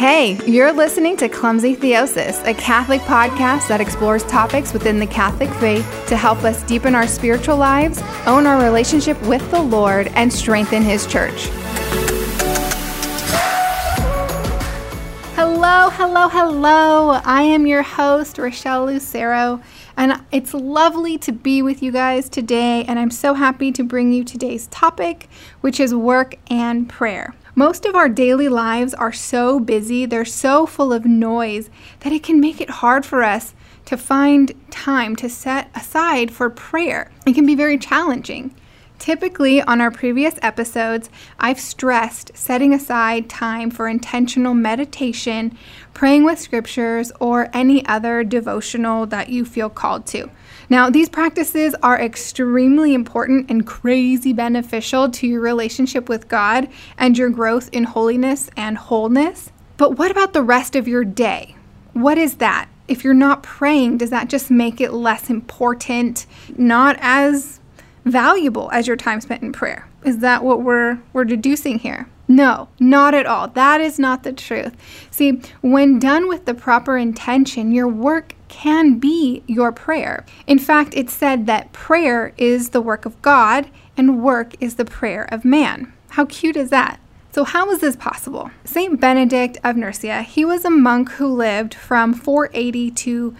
Hey, you're listening to Clumsy Theosis, a Catholic podcast that explores topics within the Catholic faith to help us deepen our spiritual lives, own our relationship with the Lord, and strengthen His church. Hello, hello, hello. I am your host, Rochelle Lucero, and it's lovely to be with you guys today. And I'm so happy to bring you today's topic, which is work and prayer. Most of our daily lives are so busy, they're so full of noise, that it can make it hard for us to find time to set aside for prayer. It can be very challenging. Typically, on our previous episodes, I've stressed setting aside time for intentional meditation, praying with scriptures, or any other devotional that you feel called to. Now, these practices are extremely important and crazy beneficial to your relationship with God and your growth in holiness and wholeness. But what about the rest of your day? What is that? If you're not praying, does that just make it less important, not as valuable as your time spent in prayer. Is that what we're we're deducing here? No, not at all. That is not the truth. See, when done with the proper intention, your work can be your prayer. In fact, it's said that prayer is the work of God and work is the prayer of man. How cute is that? So, how is this possible? Saint Benedict of Nursia, he was a monk who lived from 480 to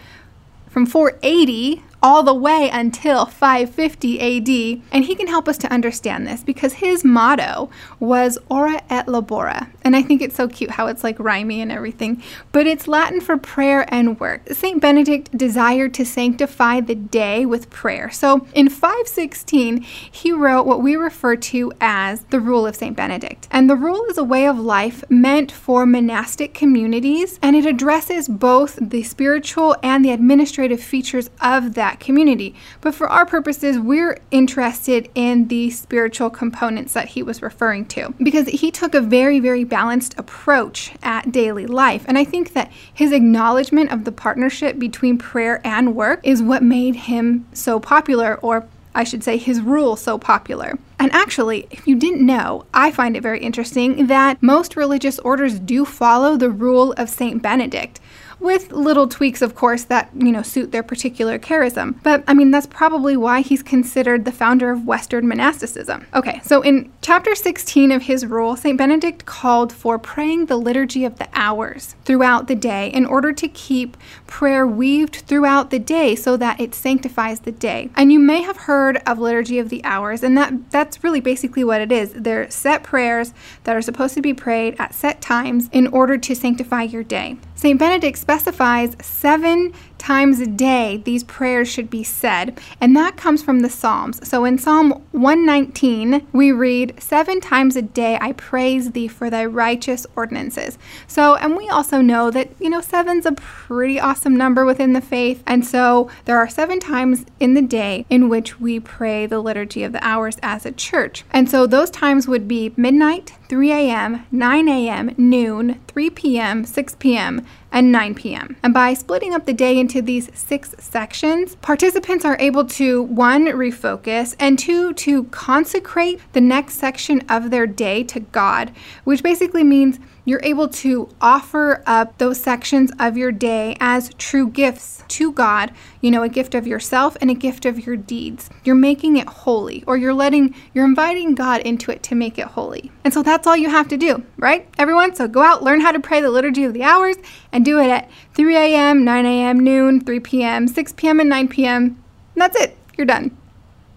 from 480 all the way until 550 AD. And he can help us to understand this because his motto was ora et labora. And I think it's so cute how it's like rhymey and everything. But it's Latin for prayer and work. St. Benedict desired to sanctify the day with prayer. So in 516, he wrote what we refer to as the Rule of St. Benedict. And the rule is a way of life meant for monastic communities, and it addresses both the spiritual and the administrative features of that that community. But for our purposes, we're interested in the spiritual components that he was referring to because he took a very, very balanced approach at daily life. And I think that his acknowledgement of the partnership between prayer and work is what made him so popular or I should say, his rule so popular. And actually, if you didn't know, I find it very interesting that most religious orders do follow the rule of St. Benedict with little tweaks, of course, that, you know, suit their particular charism. But I mean, that's probably why he's considered the founder of Western monasticism. Okay, so in chapter 16 of his rule, St. Benedict called for praying the liturgy of the hours throughout the day in order to keep prayer weaved throughout the day so that it sanctifies the day. And you may have heard of liturgy of the hours, and that that's really basically what it is. They're set prayers that are supposed to be prayed at set times in order to sanctify your day. St. Benedict specifies seven times a day these prayers should be said, and that comes from the Psalms. So in Psalm 119, we read, Seven times a day I praise thee for thy righteous ordinances. So, and we also know that, you know, seven's a pretty awesome number within the faith, and so there are seven times in the day in which we pray the Liturgy of the Hours as a church. And so those times would be midnight, 3 a.m., 9 a.m., noon, 3 p.m., 6 p.m., and 9 p.m. And by splitting up the day into these six sections, participants are able to one, refocus, and two, to consecrate the next section of their day to God, which basically means you're able to offer up those sections of your day as true gifts to God, you know, a gift of yourself and a gift of your deeds. You're making it holy, or you're letting, you're inviting God into it to make it holy. And so that's all you have to do, right, everyone? So go out, learn how to pray the Liturgy of the Hours, and do it at 3 a.m., 9 a.m., noon, 3 p.m., 6 p.m., and 9 p.m. And that's it. You're done.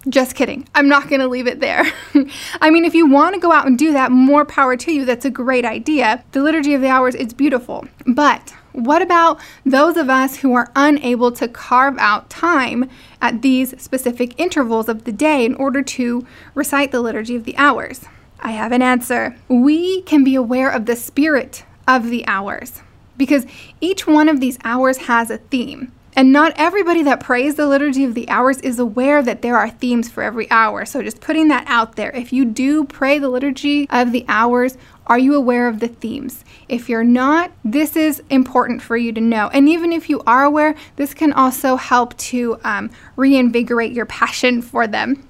Just kidding. I'm not going to leave it there. I mean, if you want to go out and do that, more power to you. That's a great idea. The Liturgy of the Hours is beautiful. But what about those of us who are unable to carve out time at these specific intervals of the day in order to recite the Liturgy of the Hours? I have an answer. We can be aware of the spirit of the hours because each one of these hours has a theme. And not everybody that prays the Liturgy of the Hours is aware that there are themes for every hour. So just putting that out there. If you do pray the Liturgy of the Hours, are you aware of the themes? If you're not, this is important for you to know. And even if you are aware, this can also help to um, reinvigorate your passion for them.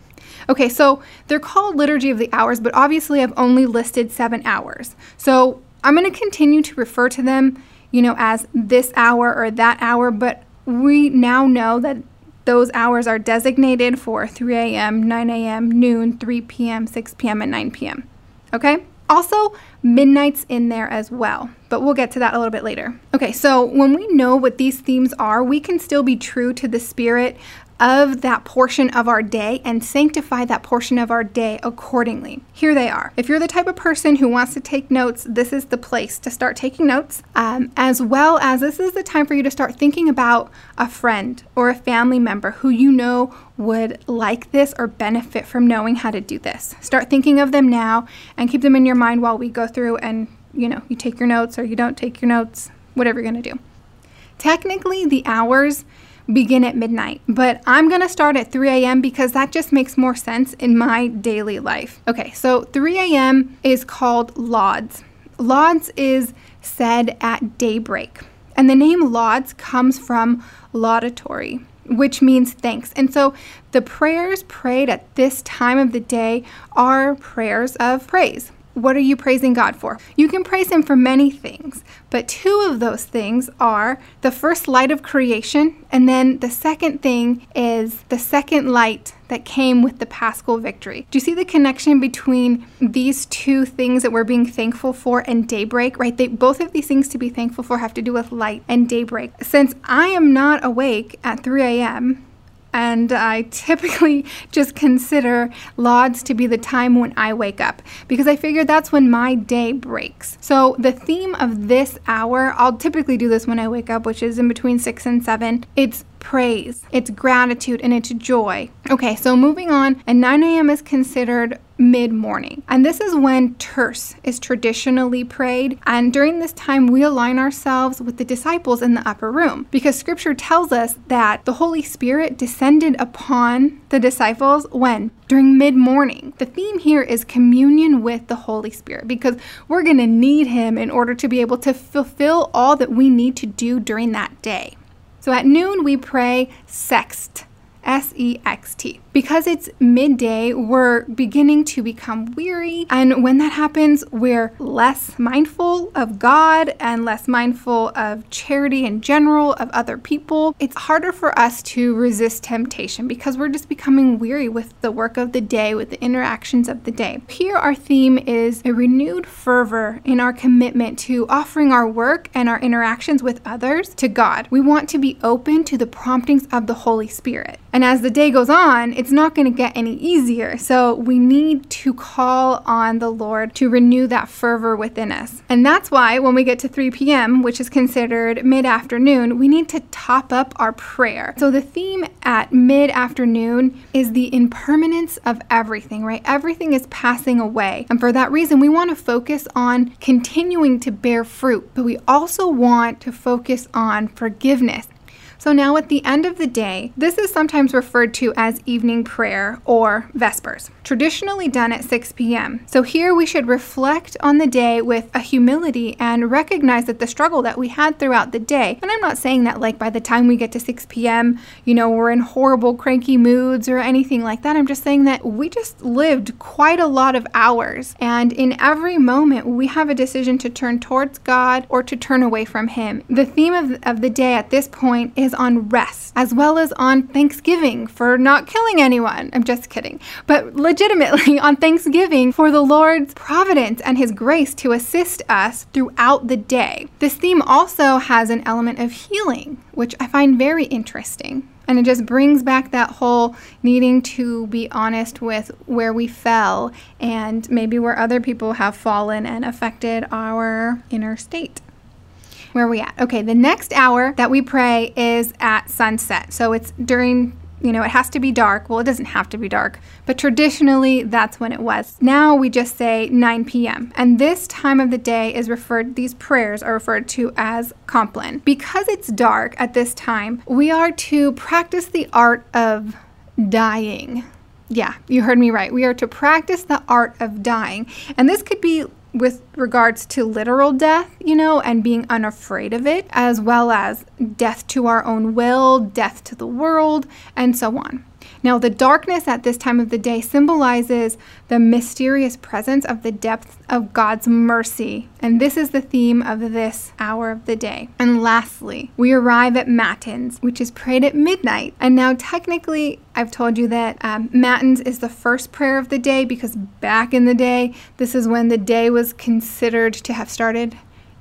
Okay, so they're called Liturgy of the Hours, but obviously I've only listed seven hours. So I'm going to continue to refer to them, you know, as this hour or that hour, but we now know that those hours are designated for 3 a.m., 9 a.m., noon, 3 p.m., 6 p.m., and 9 p.m. Okay? Also, midnight's in there as well, but we'll get to that a little bit later. Okay, so when we know what these themes are, we can still be true to the spirit of that portion of our day and sanctify that portion of our day accordingly. Here they are. If you're the type of person who wants to take notes, this is the place to start taking notes, um, as well as this is the time for you to start thinking about a friend or a family member who you know would like this or benefit from knowing how to do this. Start thinking of them now and keep them in your mind while we go through and, you know, you take your notes or you don't take your notes, whatever you're going to do. Technically, the hours begin at midnight, but I'm gonna start at 3 a.m. because that just makes more sense in my daily life. Okay, so 3 a.m. is called Lauds. Lauds is said at daybreak, and the name Lauds comes from laudatory, which means thanks. And so the prayers prayed at this time of the day are prayers of praise. What are you praising God for? You can praise Him for many things, but two of those things are the first light of creation, and then the second thing is the second light that came with the paschal victory. Do you see the connection between these two things that we're being thankful for and daybreak, right? They, both of these things to be thankful for have to do with light and daybreak. Since I am not awake at 3 a.m., and I typically just consider lauds to be the time when I wake up because I figure that's when my day breaks. So, the theme of this hour, I'll typically do this when I wake up, which is in between 6 and 7. It's praise, it's gratitude, and it's joy. Okay, so moving on, and 9 a.m. is considered mid morning. And this is when terce is traditionally prayed. And during this time, we align ourselves with the disciples in the upper room because scripture tells us that the Holy Spirit descended upon the disciples when? During mid morning. The theme here is communion with the Holy Spirit because we're going to need Him in order to be able to fulfill all that we need to do during that day. So at noon, we pray sext. S E X T. Because it's midday, we're beginning to become weary. And when that happens, we're less mindful of God and less mindful of charity in general, of other people. It's harder for us to resist temptation because we're just becoming weary with the work of the day, with the interactions of the day. Here, our theme is a renewed fervor in our commitment to offering our work and our interactions with others to God. We want to be open to the promptings of the Holy Spirit. And as the day goes on, it's not going to get any easier. So we need to call on the Lord to renew that fervor within us. And that's why when we get to 3 p.m., which is considered mid afternoon, we need to top up our prayer. So the theme at mid afternoon is the impermanence of everything, right? Everything is passing away. And for that reason, we want to focus on continuing to bear fruit, but we also want to focus on forgiveness so now at the end of the day, this is sometimes referred to as evening prayer or Vespers, traditionally done at 6 p.m. So here we should reflect on the day with a humility and recognize that the struggle that we had throughout the day. And I'm not saying that like by the time we get to 6 p.m., you know, we're in horrible cranky moods or anything like that. I'm just saying that we just lived quite a lot of hours. And in every moment, we have a decision to turn towards God or to turn away from Him. The theme of, of the day at this point is on rest, as well as on Thanksgiving for not killing anyone. I'm just kidding. But legitimately on Thanksgiving for the Lord's providence and His grace to assist us throughout the day. This theme also has an element of healing, which I find very interesting. And it just brings back that whole needing to be honest with where we fell and maybe where other people have fallen and affected our inner state. Where are we at? Okay, the next hour that we pray is at sunset. So it's during you know, it has to be dark. Well, it doesn't have to be dark, but traditionally that's when it was. Now we just say 9 p.m. And this time of the day is referred, these prayers are referred to as Compline. Because it's dark at this time, we are to practice the art of dying. Yeah, you heard me right. We are to practice the art of dying. And this could be with regards to literal death, you know, and being unafraid of it, as well as death to our own will, death to the world, and so on. Now, the darkness at this time of the day symbolizes the mysterious presence of the depth of God's mercy. And this is the theme of this hour of the day. And lastly, we arrive at Matins, which is prayed at midnight. And now, technically, I've told you that um, Matins is the first prayer of the day because back in the day, this is when the day was considered to have started.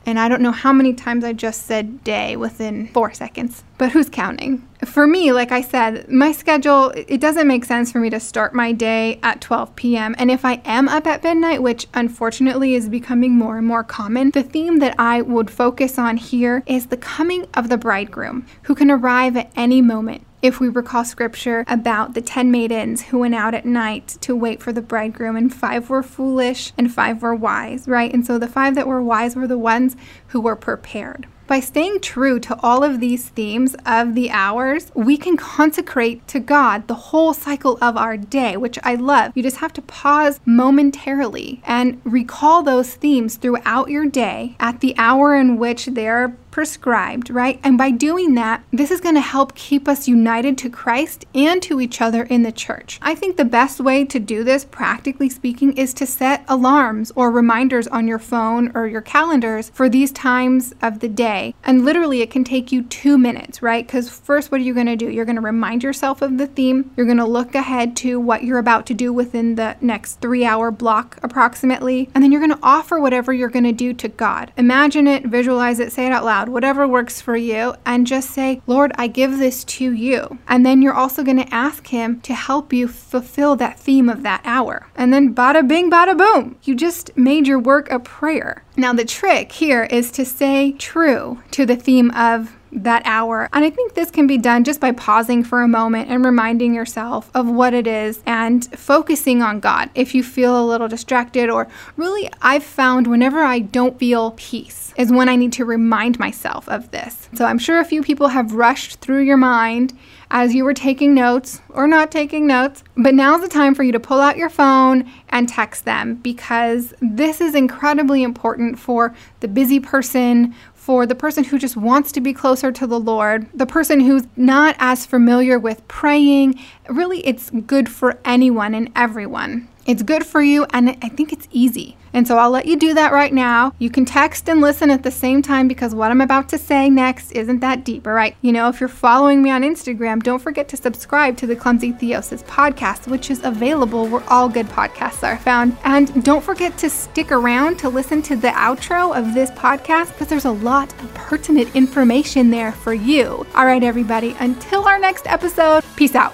And I don't know how many times I just said day within four seconds, but who's counting? For me, like I said, my schedule, it doesn't make sense for me to start my day at 12 p.m. And if I am up at midnight, which unfortunately is becoming more and more common, the theme that I would focus on here is the coming of the bridegroom, who can arrive at any moment if we recall scripture about the ten maidens who went out at night to wait for the bridegroom, and five were foolish and five were wise, right? And so the five that were wise were the ones who were prepared. By staying true to all of these themes of the hours, we can consecrate to God the whole cycle of our day, which I love. You just have to pause momentarily and recall those themes throughout your day at the hour in which they're prescribed, right? And by doing that, this is going to help keep us united to Christ and to each other in the church. I think the best way to do this, practically speaking, is to set alarms or reminders on your phone or your calendars for these times of the day. And literally, it can take you two minutes, right? Because first, what are you going to do? You're going to remind yourself of the theme. You're going to look ahead to what you're about to do within the next three hour block, approximately. And then you're going to offer whatever you're going to do to God. Imagine it, visualize it, say it out loud whatever works for you, and just say, Lord, I give this to you. And then you're also going to ask Him to help you fulfill that theme of that hour. And then bada bing, bada boom, you just made your work a prayer. Now, the trick here is to say true to the theme of that hour. And I think this can be done just by pausing for a moment and reminding yourself of what it is and focusing on God. If you feel a little distracted, or really, I've found whenever I don't feel peace is when I need to remind myself of this. So I'm sure a few people have rushed through your mind as you were taking notes or not taking notes. But now's the time for you to pull out your phone and text them because this is incredibly important for the busy person, for the person who just wants to be closer to the Lord, the person who's not as familiar with praying. Really, it's good for anyone and everyone. It's good for you, and I think it's easy. And so I'll let you do that right now. You can text and listen at the same time because what I'm about to say next isn't that deep, all right? You know, if you're following me on Instagram, don't forget to subscribe to the Clumsy Theosis podcast, which is available where all good podcasts are found. And don't forget to stick around to listen to the outro of this podcast because there's a lot of pertinent information there for you. All right, everybody, until our next episode, peace out.